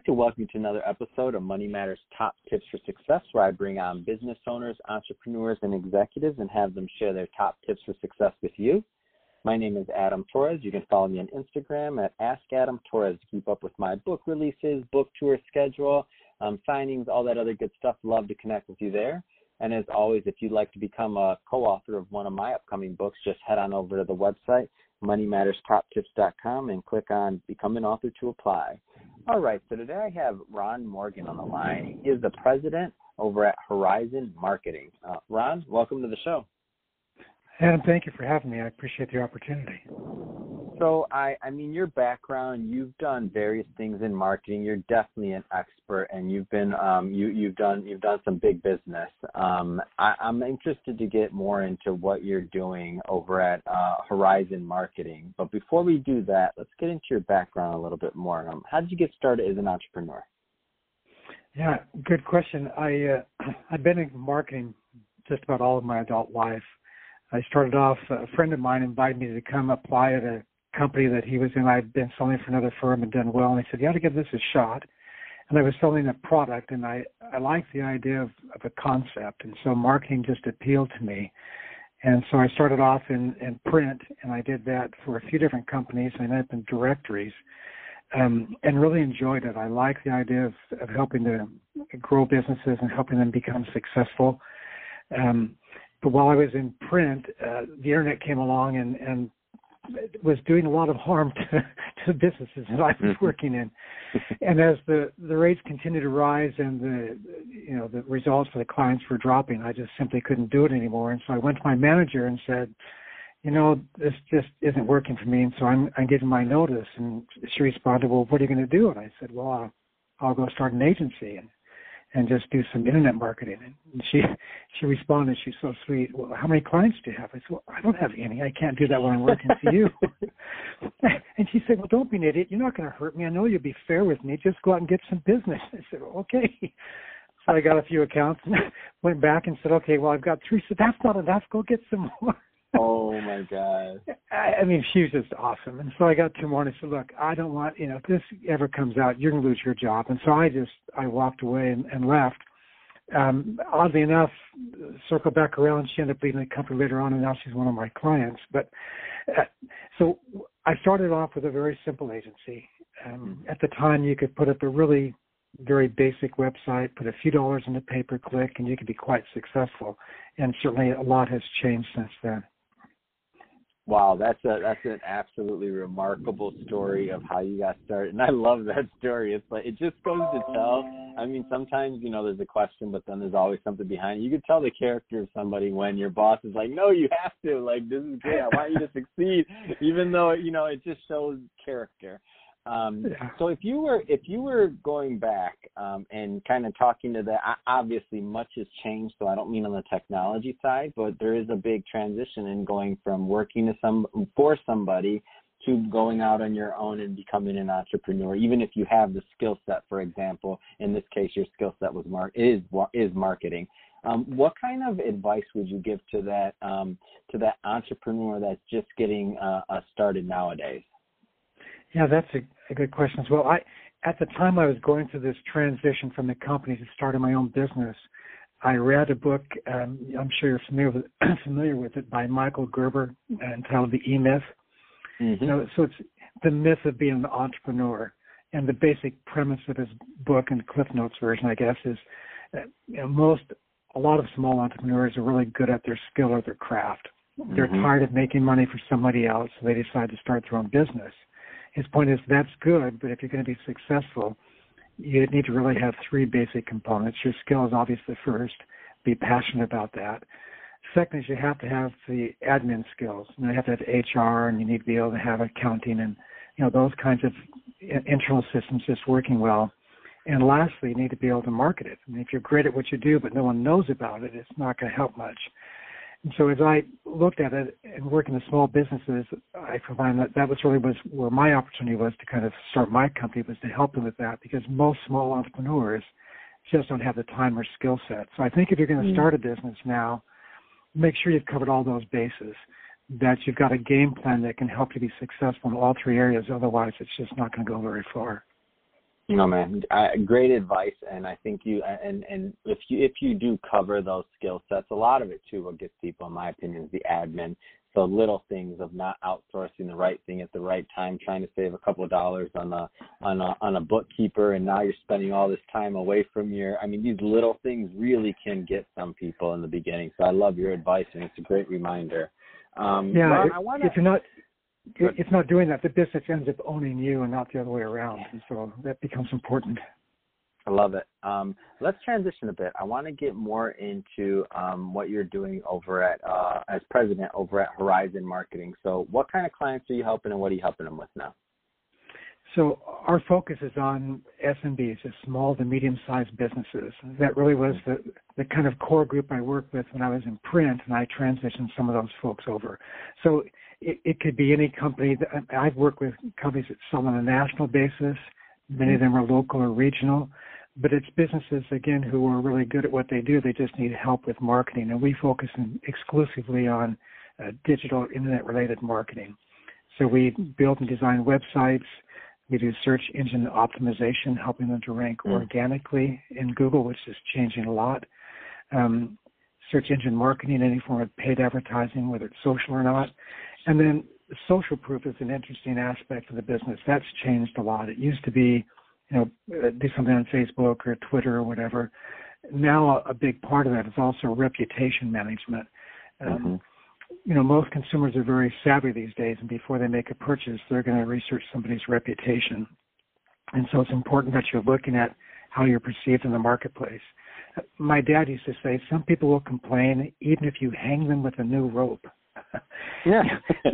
like to welcome you to another episode of Money Matters Top Tips for Success, where I bring on business owners, entrepreneurs, and executives and have them share their top tips for success with you. My name is Adam Torres. You can follow me on Instagram at Ask Adam Torres to keep up with my book releases, book tour schedule, um, signings, all that other good stuff. Love to connect with you there. And as always, if you'd like to become a co-author of one of my upcoming books, just head on over to the website, moneymatterstoptips.com, and click on Become an Author to apply. All right, so today I have Ron Morgan on the line. He is the president over at Horizon Marketing. Uh, Ron, welcome to the show. Adam, thank you for having me. I appreciate the opportunity. So, I, I mean, your background, you've done various things in marketing. You're definitely an expert, and you've been, um, you, you've done, you've done some big business. Um, I, I'm interested to get more into what you're doing over at uh, Horizon Marketing. But before we do that, let's get into your background a little bit more. Um, how did you get started as an entrepreneur? Yeah, good question. I uh, I've been in marketing just about all of my adult life. I started off, a friend of mine invited me to come apply at a company that he was in. I'd been selling for another firm and done well, and he said, "You ought to give this a shot." And I was selling a product, and I I liked the idea of, of a concept, and so marketing just appealed to me. And so I started off in, in print, and I did that for a few different companies. I ended up in directories, um, and really enjoyed it. I like the idea of, of helping to grow businesses and helping them become successful. Um, but while I was in print, uh, the internet came along and, and was doing a lot of harm to, to businesses that I was mm-hmm. working in. and as the, the rates continued to rise and the you know the results for the clients were dropping, I just simply couldn't do it anymore. And so I went to my manager and said, you know, this just isn't working for me, and so I'm I'm giving my notice. And she responded, well, what are you going to do? And I said, well, I'll, I'll go start an agency. And and just do some internet marketing. And she she responded, she's so sweet. Well, how many clients do you have? I said, well, I don't have any. I can't do that when I'm working for you. and she said, well, don't be an idiot. You're not going to hurt me. I know you'll be fair with me. Just go out and get some business. I said, well, okay. So I got a few accounts and went back and said, okay, well, I've got three. So that's not enough. Go get some more oh my god! I, I mean, she was just awesome. And so I got two more, and said, "Look, I don't want you know if this ever comes out, you're gonna lose your job." And so I just I walked away and, and left. Um, oddly enough, circle back around, she ended up leading the company later on, and now she's one of my clients. But uh, so I started off with a very simple agency. Um, at the time, you could put up a really very basic website, put a few dollars into pay per click, and you could be quite successful. And certainly, a lot has changed since then. Wow, that's a that's an absolutely remarkable story of how you got started, and I love that story. It's like it just goes to tell. I mean, sometimes you know there's a question, but then there's always something behind. It. You can tell the character of somebody when your boss is like, "No, you have to. Like, this is great. I want you to succeed," even though you know it just shows character. Um, yeah. So if you were if you were going back um, and kind of talking to the obviously much has changed. So I don't mean on the technology side, but there is a big transition in going from working to some for somebody to going out on your own and becoming an entrepreneur. Even if you have the skill set, for example, in this case, your skill set was mar- is is marketing. Um, what kind of advice would you give to that um, to that entrepreneur that's just getting uh, started nowadays? Yeah, that's a, a good question as well. I at the time I was going through this transition from the company to starting my own business, I read a book. Um, I'm sure you're familiar with familiar with it by Michael Gerber entitled "The E Myth." Mm-hmm. You know, so it's the myth of being an entrepreneur, and the basic premise of his book and Cliff Notes version, I guess, is that, you know, most a lot of small entrepreneurs are really good at their skill or their craft. They're mm-hmm. tired of making money for somebody else, so they decide to start their own business his point is that's good, but if you're going to be successful, you need to really have three basic components. Your skill is obviously first. Be passionate about that. Second is you have to have the admin skills. You, know, you have to have HR, and you need to be able to have accounting and you know those kinds of internal systems just working well. And lastly, you need to be able to market it. I mean, if you're great at what you do, but no one knows about it, it's not going to help much. And so as I looked at it and working in small businesses, I found that that was really was where my opportunity was to kind of start my company was to help them with that because most small entrepreneurs just don't have the time or skill set. So I think if you're going to mm. start a business now, make sure you've covered all those bases, that you've got a game plan that can help you be successful in all three areas. Otherwise, it's just not going to go very far. No man, I, great advice, and I think you and and if you if you do cover those skill sets, a lot of it too, what gets people, in my opinion, is the admin. So little things of not outsourcing the right thing at the right time, trying to save a couple of dollars on a on a on a bookkeeper, and now you're spending all this time away from your. I mean, these little things really can get some people in the beginning. So I love your advice, and it's a great reminder. Um, yeah, Ron, if, I wanna, if you're not it's not doing that, the business ends up owning you and not the other way around. And so that becomes important. I love it. Um, let's transition a bit. I want to get more into um, what you're doing over at uh, as president over at Horizon Marketing. So, what kind of clients are you helping, and what are you helping them with now? So our focus is on SMBs, the small to medium-sized businesses. That really was the, the kind of core group I worked with when I was in print, and I transitioned some of those folks over. So it, it could be any company. That, I've worked with companies that sell on a national basis. Many of them are local or regional, but it's businesses again who are really good at what they do. They just need help with marketing, and we focus exclusively on uh, digital internet-related marketing. So we build and design websites we do search engine optimization, helping them to rank mm. organically in Google, which is changing a lot. Um, search engine marketing, any form of paid advertising, whether it's social or not. And then social proof is an interesting aspect of the business. That's changed a lot. It used to be, you know, uh, do something on Facebook or Twitter or whatever. Now a big part of that is also reputation management. Um, mm-hmm you know, most consumers are very savvy these days, and before they make a purchase, they're going to research somebody's reputation. And so it's important that you're looking at how you're perceived in the marketplace. My dad used to say, some people will complain even if you hang them with a new rope. yeah.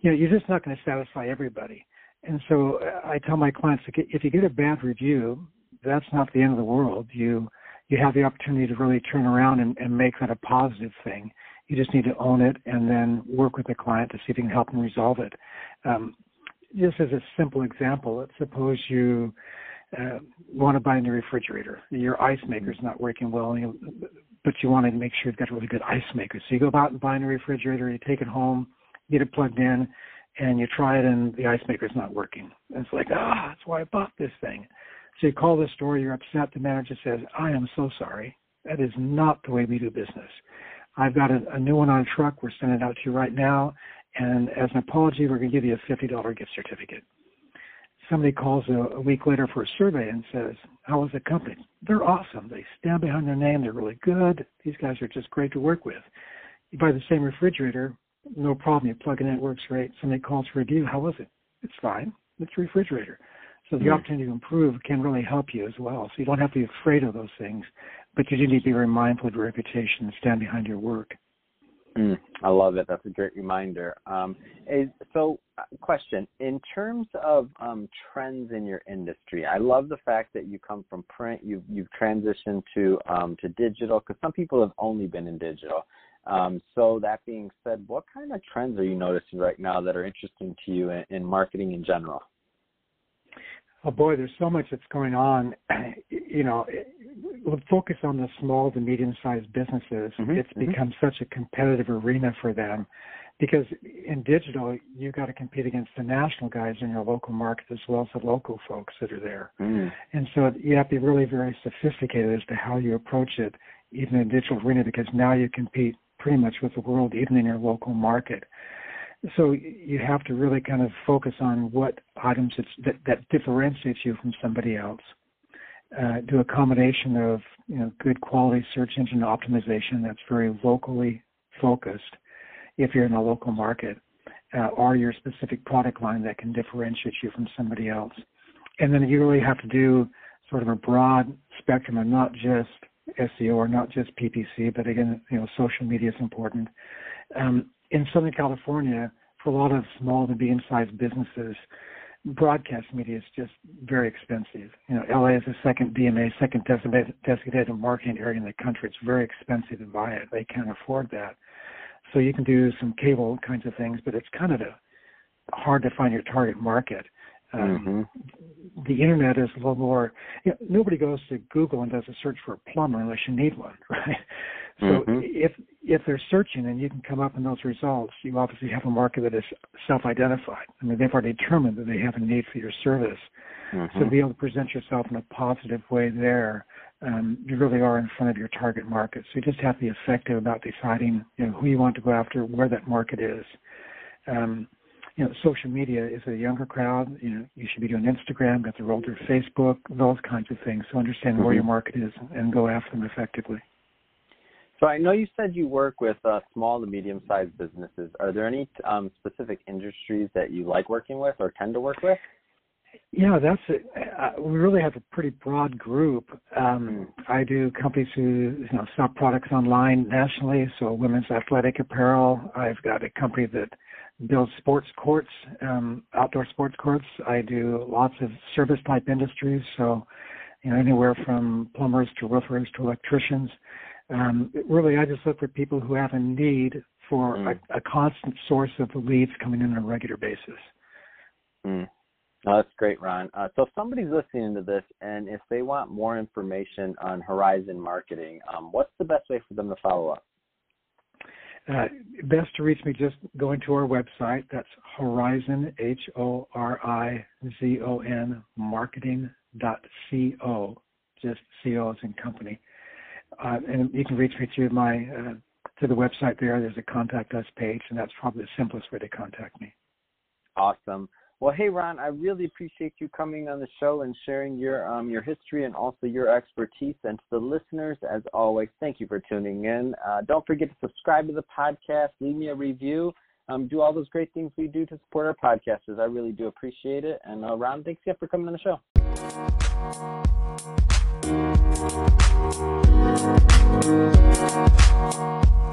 you know, you're just not going to satisfy everybody. And so uh, I tell my clients, if you get a bad review, that's not the end of the world. You you have the opportunity to really turn around and, and make that a positive thing. You just need to own it and then work with the client to see if you can help them resolve it. Um, just as a simple example, let's suppose you uh, want to buy a new refrigerator. Your ice maker is not working well, you, but you want to make sure you've got a really good ice maker. So you go out and buy a new refrigerator, you take it home, get it plugged in, and you try it, and the ice maker is not working. And it's like, ah, that's why I bought this thing. So you call the store, you're upset. The manager says, I am so sorry. That is not the way we do business. I've got a, a new one on a truck. We're sending it out to you right now. And as an apology, we're going to give you a $50 gift certificate. Somebody calls a, a week later for a survey and says, How was the company? They're awesome. They stand behind their name. They're really good. These guys are just great to work with. You buy the same refrigerator, no problem. You plug it in, it works great. Somebody calls for a review. How was it? It's fine. It's a refrigerator. So the mm opportunity to improve can really help you as well. So you don't have to be afraid of those things, but you do need to be very mindful of your reputation and stand behind your work. Mm, I love it. That's a great reminder. Um, is, so, uh, question: In terms of um, trends in your industry, I love the fact that you come from print. You've you've transitioned to um, to digital because some people have only been in digital. Um, so that being said, what kind of trends are you noticing right now that are interesting to you in, in marketing in general? oh boy, there's so much that's going on. You know, we'll focus on the small to medium-sized businesses. Mm-hmm, it's mm-hmm. become such a competitive arena for them because in digital, you've got to compete against the national guys in your local market as well as the local folks that are there. Mm. And so you have to be really very sophisticated as to how you approach it, even in digital arena, because now you compete pretty much with the world, even in your local market so you have to really kind of focus on what items that that differentiates you from somebody else. Uh, do a combination of you know good quality search engine optimization that's very locally focused if you're in a local market, uh, or your specific product line that can differentiate you from somebody else. And then you really have to do sort of a broad spectrum of not just SEO or not just PPC, but again, you know, social media is important. Um, in Southern California, for a lot of small to medium-sized businesses, broadcast media is just very expensive. You know, LA is the second DMA, second designated, marketing area in the country. It's very expensive to buy it. They can't afford that. So you can do some cable kinds of things, but it's kind of a, hard to find your target market. Um, mm-hmm. The internet is a little more. You know, nobody goes to Google and does a search for a plumber unless you need one, right? So mm-hmm. if if they're searching and you can come up in those results, you obviously have a market that is self-identified. I mean, they've already determined that they have a need for your service. Mm-hmm. So to be able to present yourself in a positive way there, um, you really are in front of your target market. So you just have to be effective about deciding you know, who you want to go after, where that market is. Um, you know, social media is a younger crowd. You know, you should be doing Instagram, got the through Facebook, those kinds of things. So understand mm-hmm. where your market is and go after them effectively. So I know you said you work with uh, small to medium-sized businesses. Are there any um, specific industries that you like working with or tend to work with? Yeah, that's it. Uh, we really have a pretty broad group. Um, hmm. I do companies who you know sell products online nationally, so women's athletic apparel. I've got a company that builds sports courts, um, outdoor sports courts. I do lots of service type industries, so you know anywhere from plumbers to roofers to electricians. Um, really, I just look for people who have a need for mm. a, a, constant source of leads coming in on a regular basis. Mm. Oh, that's great, Ron. Uh, so if somebody's listening to this and if they want more information on Horizon Marketing, um, what's the best way for them to follow up? Uh, best to reach me just going to our website. That's Horizon, H O R I Z O N, marketing dot C O, just C O as in company. Uh, and you can reach me through my uh, to the website there. There's a contact us page, and that's probably the simplest way to contact me. Awesome. Well, hey Ron, I really appreciate you coming on the show and sharing your um, your history and also your expertise. And to the listeners, as always, thank you for tuning in. Uh, don't forget to subscribe to the podcast, leave me a review, um, do all those great things we do to support our podcasters. I really do appreciate it. And uh, Ron, thanks again for coming on the show. We'll be right.